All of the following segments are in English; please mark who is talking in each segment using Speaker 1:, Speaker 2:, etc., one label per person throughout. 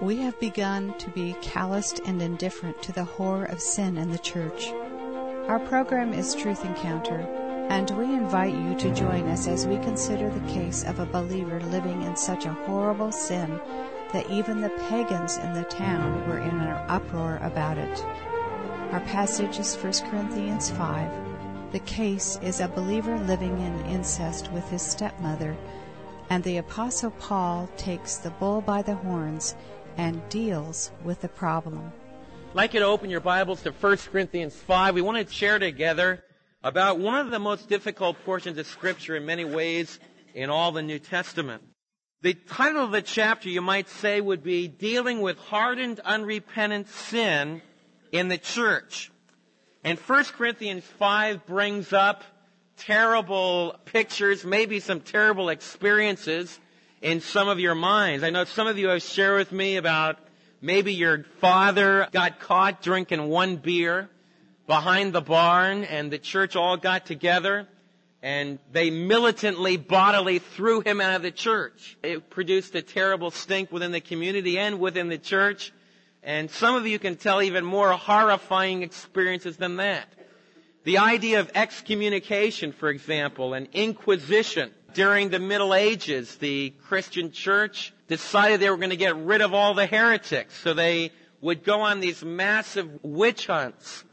Speaker 1: We have begun to be calloused and indifferent to the horror of sin in the church. Our program is Truth Encounter, and we invite you to join us as we consider the case of a believer living in such a horrible sin that even the pagans in the town were in an uproar about it. Our passage is 1 Corinthians 5. The case is a believer living in incest with his stepmother, and the Apostle Paul takes the bull by the horns and deals with the problem.
Speaker 2: I'd like you to open your Bibles to 1 Corinthians 5. We want to share together about one of the most difficult portions of Scripture in many ways in all the New Testament. The title of the chapter, you might say, would be Dealing with Hardened, Unrepentant Sin in the Church. And 1 Corinthians 5 brings up terrible pictures, maybe some terrible experiences in some of your minds. I know some of you have shared with me about maybe your father got caught drinking one beer behind the barn and the church all got together and they militantly, bodily threw him out of the church. It produced a terrible stink within the community and within the church. And some of you can tell even more horrifying experiences than that. The idea of excommunication, for example, and inquisition. During the Middle Ages, the Christian church decided they were going to get rid of all the heretics. So they would go on these massive witch hunts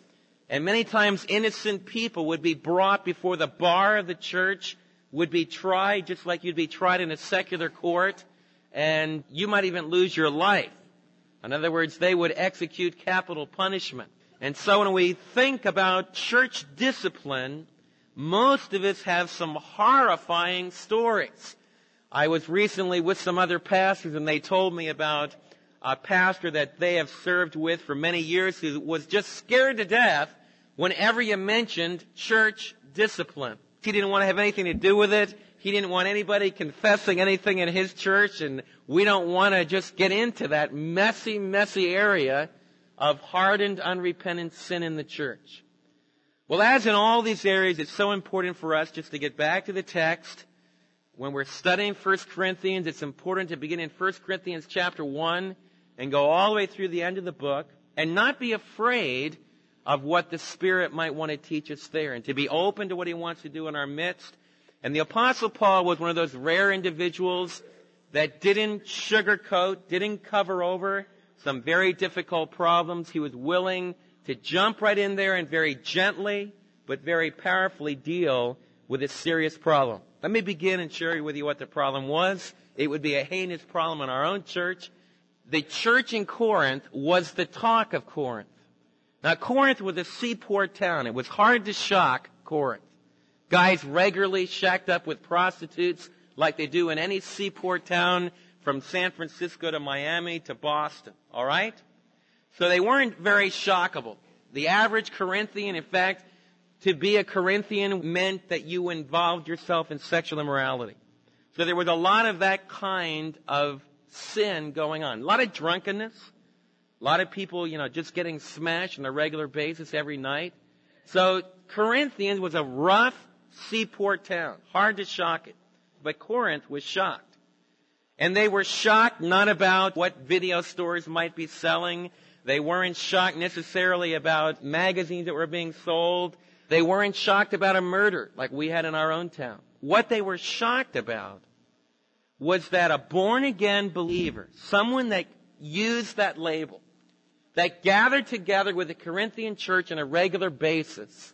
Speaker 2: and many times innocent people would be brought before the bar of the church, would be tried just like you'd be tried in a secular court, and you might even lose your life. In other words, they would execute capital punishment. And so when we think about church discipline, most of us have some horrifying stories. I was recently with some other pastors and they told me about a pastor that they have served with for many years who was just scared to death whenever you mentioned church discipline. He didn't want to have anything to do with it. He didn't want anybody confessing anything in his church, and we don't want to just get into that messy, messy area of hardened, unrepentant sin in the church. Well, as in all these areas, it's so important for us just to get back to the text. When we're studying 1 Corinthians, it's important to begin in 1 Corinthians chapter 1 and go all the way through the end of the book and not be afraid of what the Spirit might want to teach us there and to be open to what He wants to do in our midst. And the Apostle Paul was one of those rare individuals that didn't sugarcoat, didn't cover over some very difficult problems. He was willing to jump right in there and very gently, but very powerfully deal with a serious problem. Let me begin and share with you what the problem was. It would be a heinous problem in our own church the church in Corinth was the talk of Corinth. Now, Corinth was a seaport town. It was hard to shock Corinth. Guys regularly shacked up with prostitutes like they do in any seaport town from San Francisco to Miami to Boston. All right? So they weren't very shockable. The average Corinthian, in fact, to be a Corinthian meant that you involved yourself in sexual immorality. So there was a lot of that kind of sin going on. A lot of drunkenness. A lot of people, you know, just getting smashed on a regular basis every night. So Corinthians was a rough seaport town. Hard to shock it. But Corinth was shocked. And they were shocked not about what video stores might be selling. They weren't shocked necessarily about magazines that were being sold. They weren't shocked about a murder like we had in our own town. What they were shocked about was that a born again believer, someone that used that label, that gathered together with the Corinthian church on a regular basis,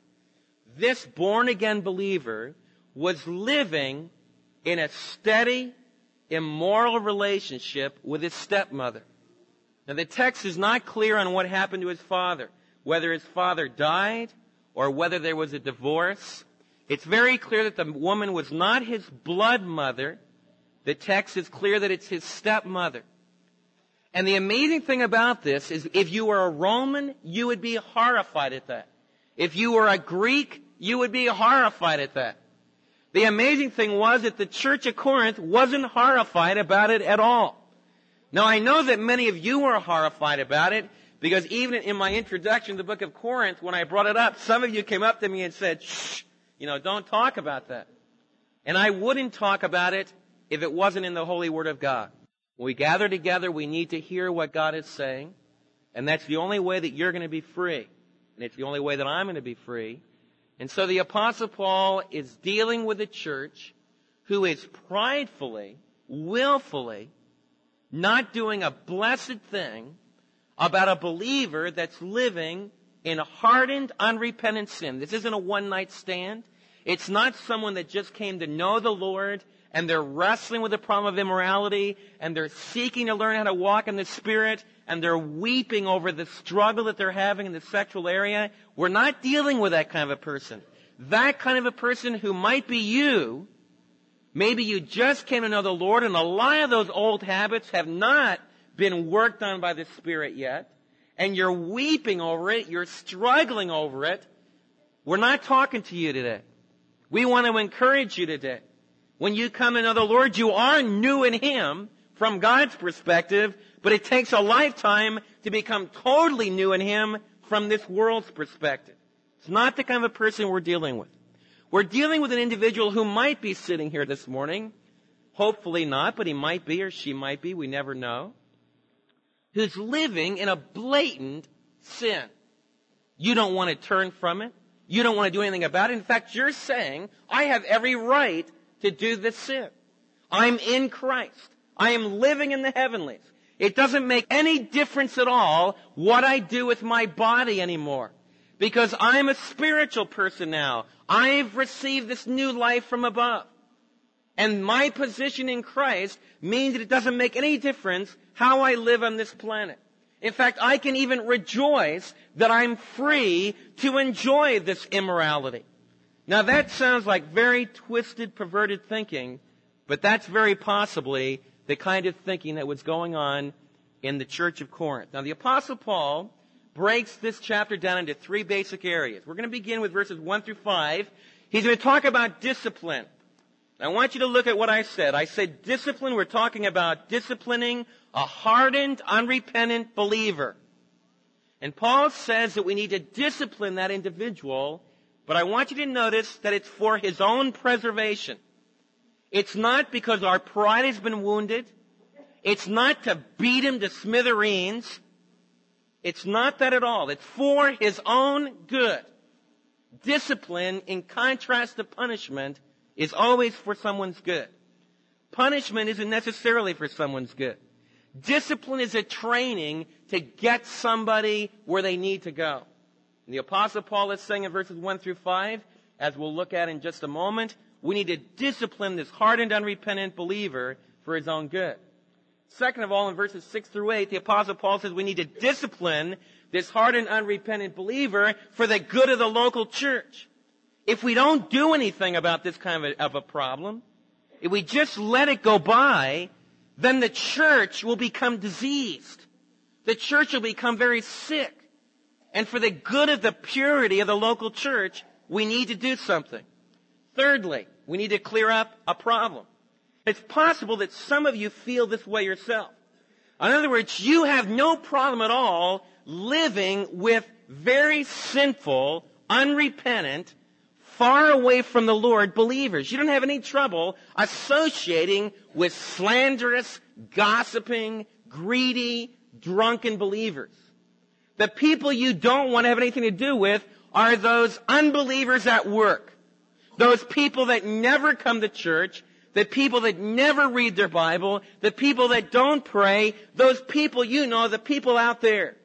Speaker 2: this born again believer was living in a steady, immoral relationship with his stepmother. Now the text is not clear on what happened to his father, whether his father died or whether there was a divorce. It's very clear that the woman was not his blood mother, the text is clear that it's his stepmother. And the amazing thing about this is if you were a Roman, you would be horrified at that. If you were a Greek, you would be horrified at that. The amazing thing was that the church of Corinth wasn't horrified about it at all. Now I know that many of you were horrified about it because even in my introduction to the book of Corinth, when I brought it up, some of you came up to me and said, shh, you know, don't talk about that. And I wouldn't talk about it if it wasn't in the Holy Word of God. When we gather together, we need to hear what God is saying. And that's the only way that you're going to be free. And it's the only way that I'm going to be free. And so the apostle Paul is dealing with a church who is pridefully, willfully, not doing a blessed thing about a believer that's living in hardened, unrepentant sin. This isn't a one night stand. It's not someone that just came to know the Lord and they're wrestling with the problem of immorality and they're seeking to learn how to walk in the Spirit and they're weeping over the struggle that they're having in the sexual area. We're not dealing with that kind of a person. That kind of a person who might be you, maybe you just came to know the Lord and a lot of those old habits have not been worked on by the Spirit yet and you're weeping over it, you're struggling over it, we're not talking to you today. We want to encourage you today. When you come to know the Lord, you are new in Him from God's perspective, but it takes a lifetime to become totally new in Him from this world's perspective. It's not the kind of person we're dealing with. We're dealing with an individual who might be sitting here this morning. Hopefully not, but he might be or she might be. We never know who's living in a blatant sin. You don't want to turn from it. You don't want to do anything about it. In fact, you're saying, I have every right to do this sin. I'm in Christ. I am living in the heavenlies. It doesn't make any difference at all what I do with my body anymore. Because I'm a spiritual person now. I've received this new life from above. And my position in Christ means that it doesn't make any difference how I live on this planet. In fact, I can even rejoice that I'm free to enjoy this immorality. Now that sounds like very twisted, perverted thinking, but that's very possibly the kind of thinking that was going on in the church of Corinth. Now the apostle Paul breaks this chapter down into three basic areas. We're going to begin with verses 1 through 5. He's going to talk about discipline. I want you to look at what I said. I said discipline, we're talking about disciplining a hardened, unrepentant believer. And Paul says that we need to discipline that individual, but I want you to notice that it's for his own preservation. It's not because our pride has been wounded. It's not to beat him to smithereens. It's not that at all. It's for his own good. Discipline, in contrast to punishment, is always for someone's good. Punishment isn't necessarily for someone's good. Discipline is a training to get somebody where they need to go. And the apostle Paul is saying in verses 1 through 5, as we'll look at in just a moment, we need to discipline this hardened, unrepentant believer for his own good. Second of all, in verses 6 through 8, the apostle Paul says we need to discipline this hardened, unrepentant believer for the good of the local church. If we don't do anything about this kind of a, of a problem, if we just let it go by, then the church will become diseased. The church will become very sick. And for the good of the purity of the local church, we need to do something. Thirdly, we need to clear up a problem. It's possible that some of you feel this way yourself. In other words, you have no problem at all living with very sinful, unrepentant, far away from the Lord believers. You don't have any trouble associating with slanderous, gossiping, greedy, drunken believers. The people you don't want to have anything to do with are those unbelievers at work. Those people that never come to church, the people that never read their Bible, the people that don't pray, those people you know, the people out there.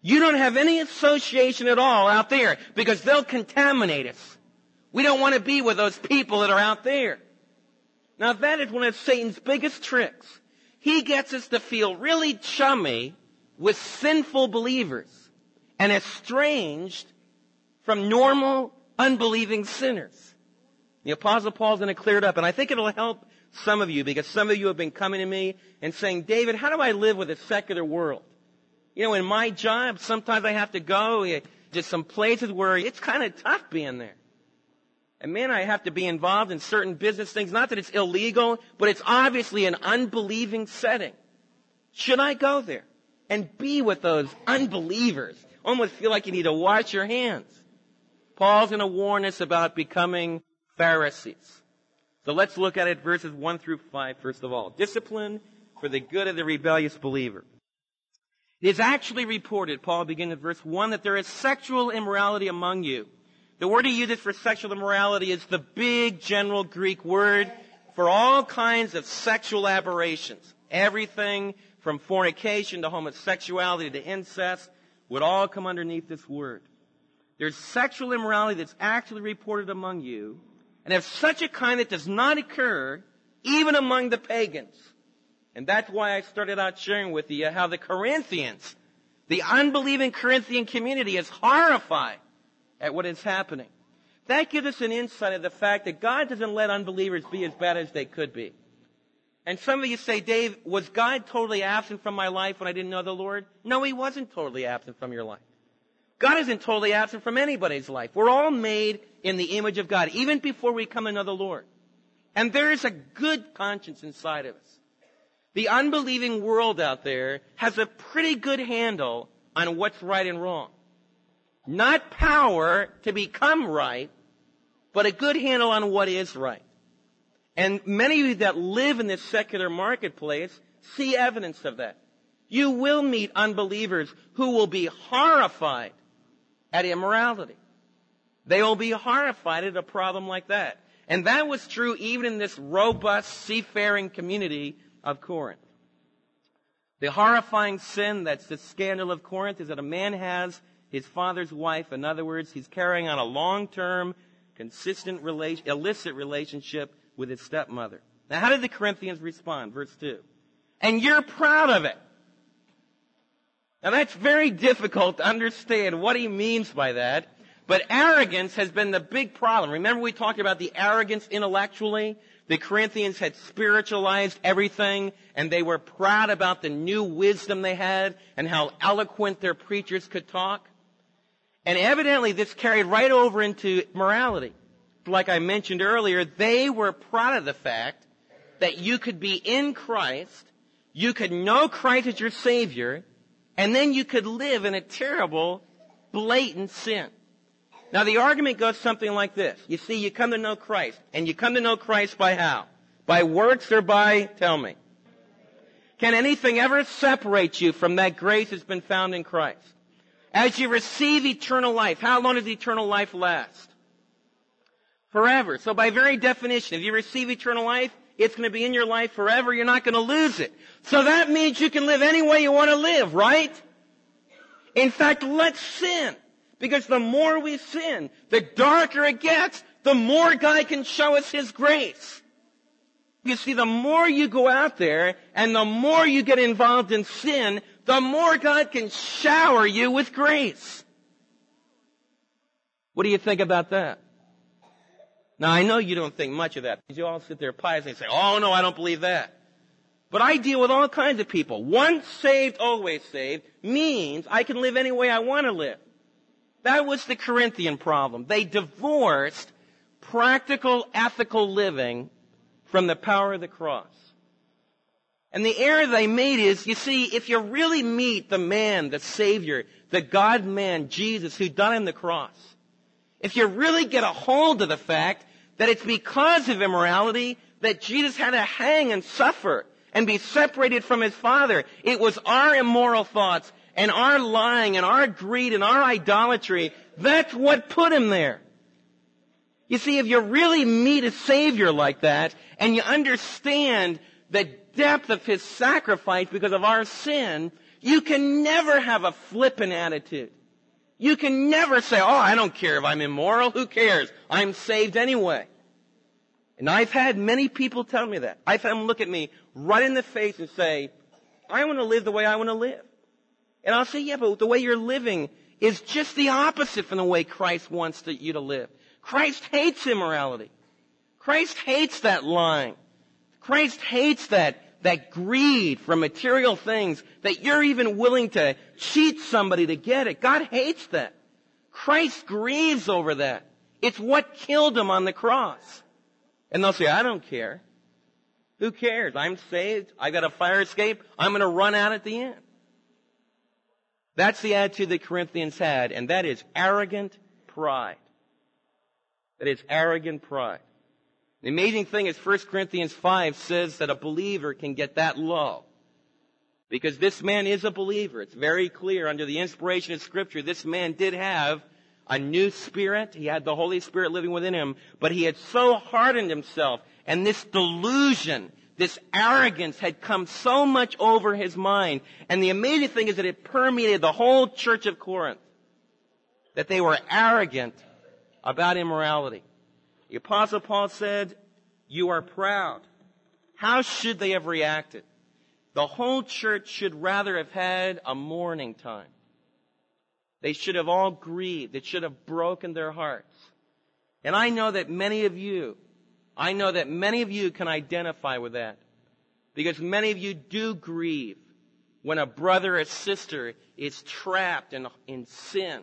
Speaker 2: You don't have any association at all out there because they'll contaminate us. We don't want to be with those people that are out there. Now that is one of Satan's biggest tricks. He gets us to feel really chummy with sinful believers and estranged from normal, unbelieving sinners. The apostle Paul's going to clear it up and I think it'll help some of you because some of you have been coming to me and saying, David, how do I live with a secular world? You know, in my job, sometimes I have to go eh, to some places where it's kind of tough being there. And man, I have to be involved in certain business things. Not that it's illegal, but it's obviously an unbelieving setting. Should I go there and be with those unbelievers? Almost feel like you need to wash your hands. Paul's going to warn us about becoming Pharisees. So let's look at it verses 1 through 5 first of all. Discipline for the good of the rebellious believer. It is actually reported, Paul begins at verse 1, that there is sexual immorality among you. The word he uses for sexual immorality is the big general Greek word for all kinds of sexual aberrations. Everything from fornication to homosexuality to incest would all come underneath this word. There's sexual immorality that's actually reported among you, and of such a kind that does not occur even among the pagans. And that's why I started out sharing with you how the Corinthians, the unbelieving Corinthian community is horrified at what is happening. That gives us an insight of the fact that God doesn't let unbelievers be as bad as they could be. And some of you say, Dave, was God totally absent from my life when I didn't know the Lord? No, He wasn't totally absent from your life. God isn't totally absent from anybody's life. We're all made in the image of God, even before we come the Lord. And there is a good conscience inside of us. The unbelieving world out there has a pretty good handle on what's right and wrong. Not power to become right, but a good handle on what is right. And many of you that live in this secular marketplace see evidence of that. You will meet unbelievers who will be horrified at immorality. They will be horrified at a problem like that. And that was true even in this robust seafaring community of Corinth. The horrifying sin that's the scandal of Corinth is that a man has his father's wife. In other words, he's carrying on a long-term, consistent, relation, illicit relationship with his stepmother. Now, how did the Corinthians respond? Verse 2. And you're proud of it. Now, that's very difficult to understand what he means by that. But arrogance has been the big problem. Remember we talked about the arrogance intellectually? The Corinthians had spiritualized everything and they were proud about the new wisdom they had and how eloquent their preachers could talk. And evidently this carried right over into morality. Like I mentioned earlier, they were proud of the fact that you could be in Christ, you could know Christ as your Savior, and then you could live in a terrible, blatant sin. Now the argument goes something like this. You see, you come to know Christ, and you come to know Christ by how? By works or by, tell me. Can anything ever separate you from that grace that's been found in Christ? As you receive eternal life, how long does eternal life last? Forever. So by very definition, if you receive eternal life, it's going to be in your life forever. You're not going to lose it. So that means you can live any way you want to live, right? In fact, let's sin. Because the more we sin, the darker it gets, the more God can show us His grace. You see, the more you go out there and the more you get involved in sin, the more God can shower you with grace. What do you think about that? Now I know you don't think much of that because you all sit there piously and say, oh no, I don't believe that. But I deal with all kinds of people. Once saved, always saved means I can live any way I want to live. That was the Corinthian problem. They divorced practical ethical living from the power of the cross. And the error they made is, you see, if you really meet the man, the Savior, the God man, Jesus, who died on the cross, if you really get a hold of the fact that it's because of immorality that Jesus had to hang and suffer and be separated from his Father, it was our immoral thoughts and our lying and our greed and our idolatry, that's what put him there. You see, if you really meet a Savior like that and you understand the depth of his sacrifice because of our sin, you can never have a flippant attitude. You can never say, oh, I don't care if I'm immoral. Who cares? I'm saved anyway. And I've had many people tell me that. I've had them look at me right in the face and say, I want to live the way I want to live. And I'll say, yeah, but the way you're living is just the opposite from the way Christ wants to, you to live. Christ hates immorality. Christ hates that lying. Christ hates that, that greed for material things that you're even willing to cheat somebody to get it. God hates that. Christ grieves over that. It's what killed him on the cross. And they'll say, I don't care. Who cares? I'm saved. I got a fire escape. I'm going to run out at the end. That's the attitude the Corinthians had, and that is arrogant pride. That is arrogant pride. The amazing thing is 1 Corinthians 5 says that a believer can get that low. Because this man is a believer. It's very clear under the inspiration of scripture, this man did have a new spirit. He had the Holy Spirit living within him, but he had so hardened himself and this delusion, this arrogance had come so much over his mind. And the amazing thing is that it permeated the whole church of Corinth. That they were arrogant about immorality. The apostle Paul said, you are proud. How should they have reacted? The whole church should rather have had a mourning time. They should have all grieved. It should have broken their hearts. And I know that many of you, I know that many of you can identify with that. Because many of you do grieve when a brother or sister is trapped in, in sin.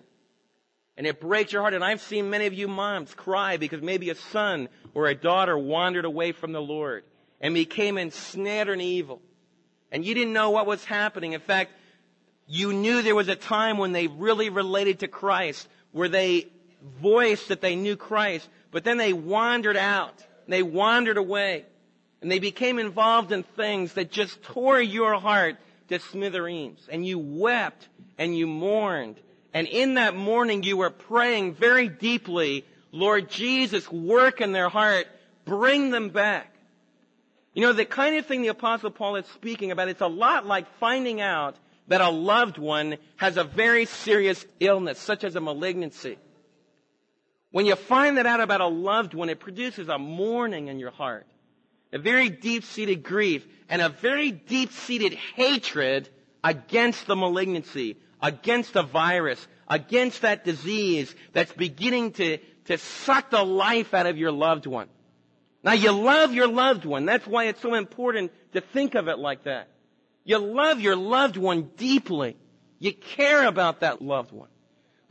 Speaker 2: And it breaks your heart. And I've seen many of you moms cry because maybe a son or a daughter wandered away from the Lord and became ensnared in evil. And you didn't know what was happening. In fact, you knew there was a time when they really related to Christ, where they voiced that they knew Christ, but then they wandered out. They wandered away. And they became involved in things that just tore your heart to smithereens. And you wept and you mourned. And in that mourning you were praying very deeply, Lord Jesus, work in their heart. Bring them back. You know, the kind of thing the apostle Paul is speaking about, it's a lot like finding out that a loved one has a very serious illness, such as a malignancy. When you find that out about a loved one, it produces a mourning in your heart, a very deep-seated grief, and a very deep-seated hatred against the malignancy, against the virus, against that disease that's beginning to, to suck the life out of your loved one. Now you love your loved one. That's why it's so important to think of it like that. You love your loved one deeply. You care about that loved one.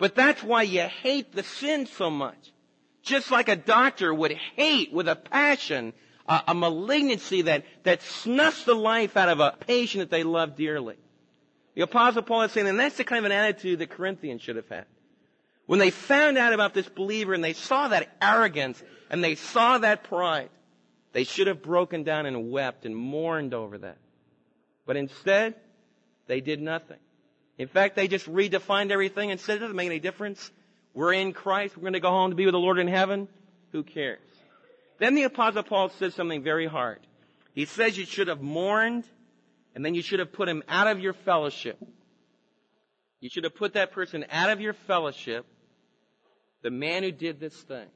Speaker 2: But that's why you hate the sin so much. Just like a doctor would hate with a passion a, a malignancy that, that snuffs the life out of a patient that they love dearly. The apostle Paul is saying, and that's the kind of an attitude that Corinthians should have had. When they found out about this believer and they saw that arrogance and they saw that pride, they should have broken down and wept and mourned over that. But instead, they did nothing. In fact, they just redefined everything and said, it doesn't make any difference. We're in Christ. We're going to go home to be with the Lord in heaven. Who cares? Then the apostle Paul says something very hard. He says you should have mourned and then you should have put him out of your fellowship. You should have put that person out of your fellowship, the man who did this thing.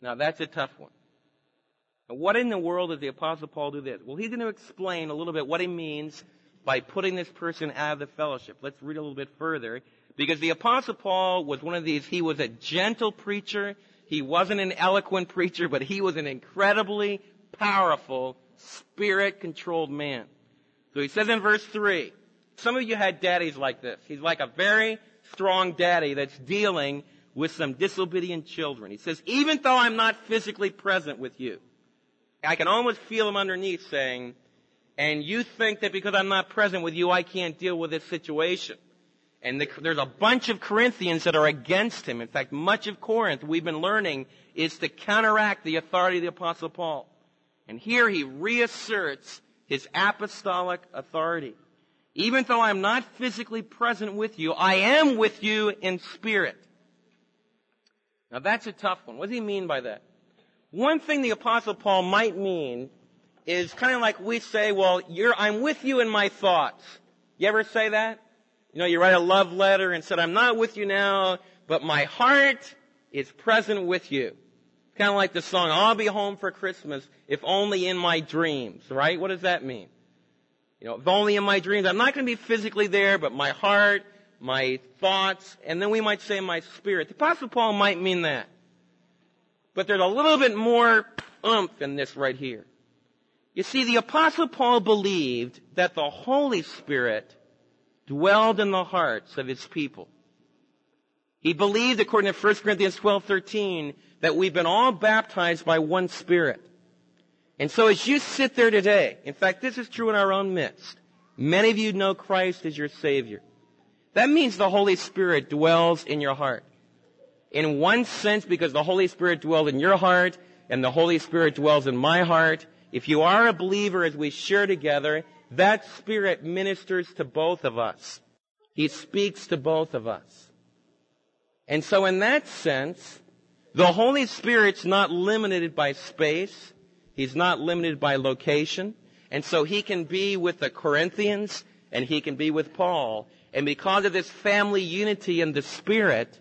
Speaker 2: Now that's a tough one. Now, what in the world did the apostle Paul do this? Well, he's going to explain a little bit what he means by putting this person out of the fellowship. Let's read a little bit further. Because the apostle Paul was one of these, he was a gentle preacher. He wasn't an eloquent preacher, but he was an incredibly powerful, spirit-controlled man. So he says in verse 3, some of you had daddies like this. He's like a very strong daddy that's dealing with some disobedient children. He says, even though I'm not physically present with you, I can almost feel him underneath saying, and you think that because I'm not present with you, I can't deal with this situation. And the, there's a bunch of Corinthians that are against him. In fact, much of Corinth, we've been learning, is to counteract the authority of the Apostle Paul. And here he reasserts his apostolic authority. Even though I'm not physically present with you, I am with you in spirit. Now that's a tough one. What does he mean by that? One thing the apostle Paul might mean is kind of like we say, well, I'm with you in my thoughts. You ever say that? You know, you write a love letter and said, I'm not with you now, but my heart is present with you. Kind of like the song, I'll be home for Christmas if only in my dreams, right? What does that mean? You know, if only in my dreams. I'm not going to be physically there, but my heart, my thoughts, and then we might say my spirit. The Apostle Paul might mean that. But there's a little bit more oomph in this right here. You see, the apostle Paul believed that the Holy Spirit dwelled in the hearts of his people. He believed, according to 1 Corinthians 12, 13, that we've been all baptized by one Spirit. And so as you sit there today, in fact, this is true in our own midst, many of you know Christ as your Savior. That means the Holy Spirit dwells in your heart. In one sense, because the Holy Spirit dwells in your heart, and the Holy Spirit dwells in my heart. If you are a believer as we share together, that Spirit ministers to both of us. He speaks to both of us. And so in that sense, the Holy Spirit's not limited by space. He's not limited by location. And so he can be with the Corinthians and he can be with Paul. And because of this family unity in the Spirit,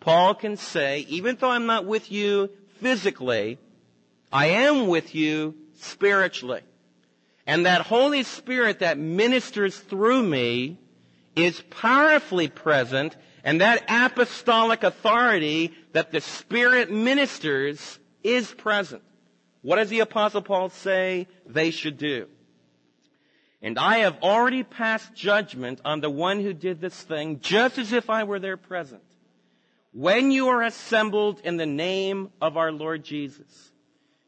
Speaker 2: Paul can say, even though I'm not with you physically, I am with you spiritually. And that Holy Spirit that ministers through me is powerfully present and that apostolic authority that the Spirit ministers is present. What does the apostle Paul say they should do? And I have already passed judgment on the one who did this thing, just as if I were there present. When you are assembled in the name of our Lord Jesus.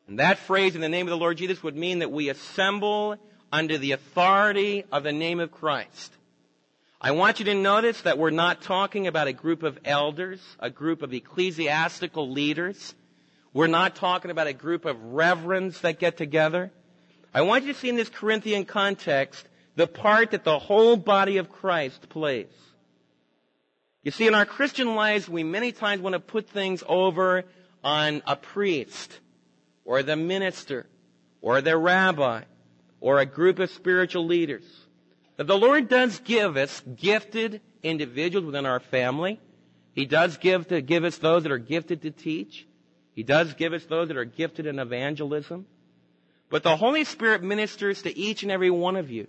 Speaker 2: And that phrase, in the name of the Lord Jesus, would mean that we assemble under the authority of the name of Christ. I want you to notice that we're not talking about a group of elders, a group of ecclesiastical leaders. We're not talking about a group of reverends that get together. I want you to see in this Corinthian context the part that the whole body of Christ plays. You see, in our Christian lives, we many times want to put things over on a priest, or the minister, or the rabbi, or a group of spiritual leaders. That the Lord does give us gifted individuals within our family. He does give to give us those that are gifted to teach. He does give us those that are gifted in evangelism. But the Holy Spirit ministers to each and every one of you.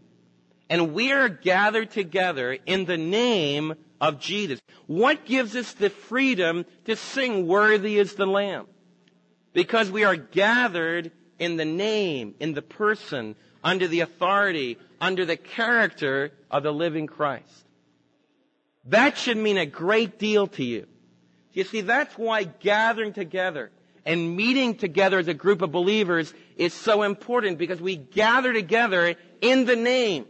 Speaker 2: And we are gathered together in the name of Jesus. What gives us the freedom to sing worthy is the Lamb? Because we are gathered in the name, in the person, under the authority, under the character of the living Christ. That should mean a great deal to you. You see, that's why gathering together and meeting together as a group of believers is so important because we gather together in the name.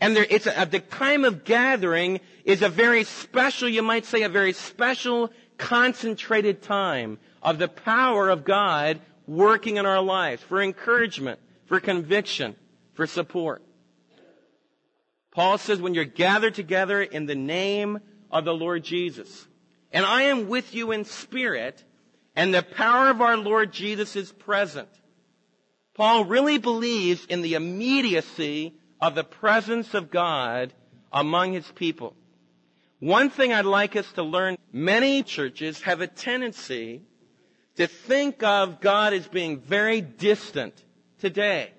Speaker 2: And there, it's a, the time of gathering is a very special, you might say, a very special, concentrated time of the power of God working in our lives for encouragement, for conviction, for support. Paul says, when you're gathered together in the name of the Lord Jesus, and I am with you in spirit, and the power of our Lord Jesus is present. Paul really believes in the immediacy of the presence of God among his people. One thing I'd like us to learn, many churches have a tendency to think of God as being very distant today.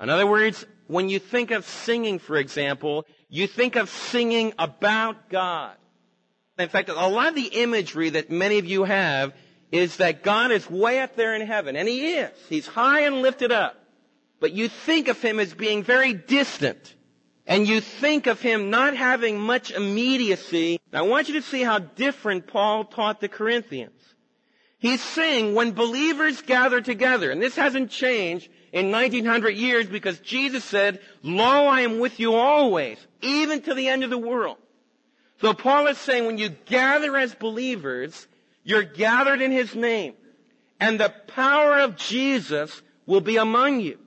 Speaker 2: In other words, when you think of singing, for example, you think of singing about God. In fact, a lot of the imagery that many of you have is that God is way up there in heaven, and He is. He's high and lifted up. But you think of Him as being very distant. And you think of Him not having much immediacy. Now I want you to see how different Paul taught the Corinthians. He's saying when believers gather together, and this hasn't changed in 1900 years because Jesus said, Lo, I am with you always, even to the end of the world. So Paul is saying when you gather as believers, you're gathered in His name, and the power of Jesus will be among you.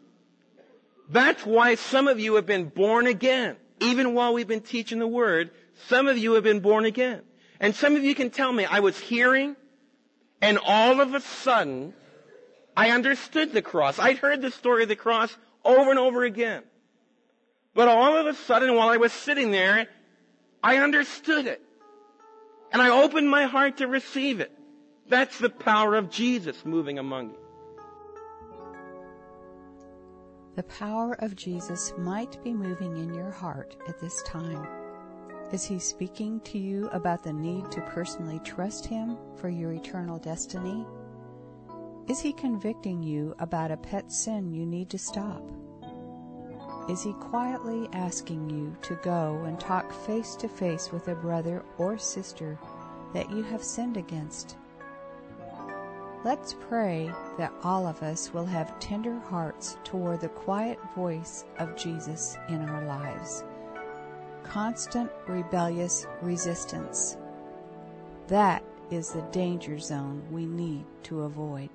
Speaker 2: That's why some of you have been born again. Even while we've been teaching the Word, some of you have been born again. And some of you can tell me, I was hearing, and all of a sudden, I understood the cross. I'd heard the story of the cross over and over again. But all of a sudden, while I was sitting there, I understood it. And I opened my heart to receive it. That's the power of Jesus moving among you.
Speaker 1: The power of Jesus might be moving in your heart at this time. Is he speaking to you about the need to personally trust him for your eternal destiny? Is he convicting you about a pet sin you need to stop? Is he quietly asking you to go and talk face to face with a brother or sister that you have sinned against? Let's pray that all of us will have tender hearts toward the quiet voice of Jesus in our lives constant rebellious resistance. That is the danger zone we need to avoid.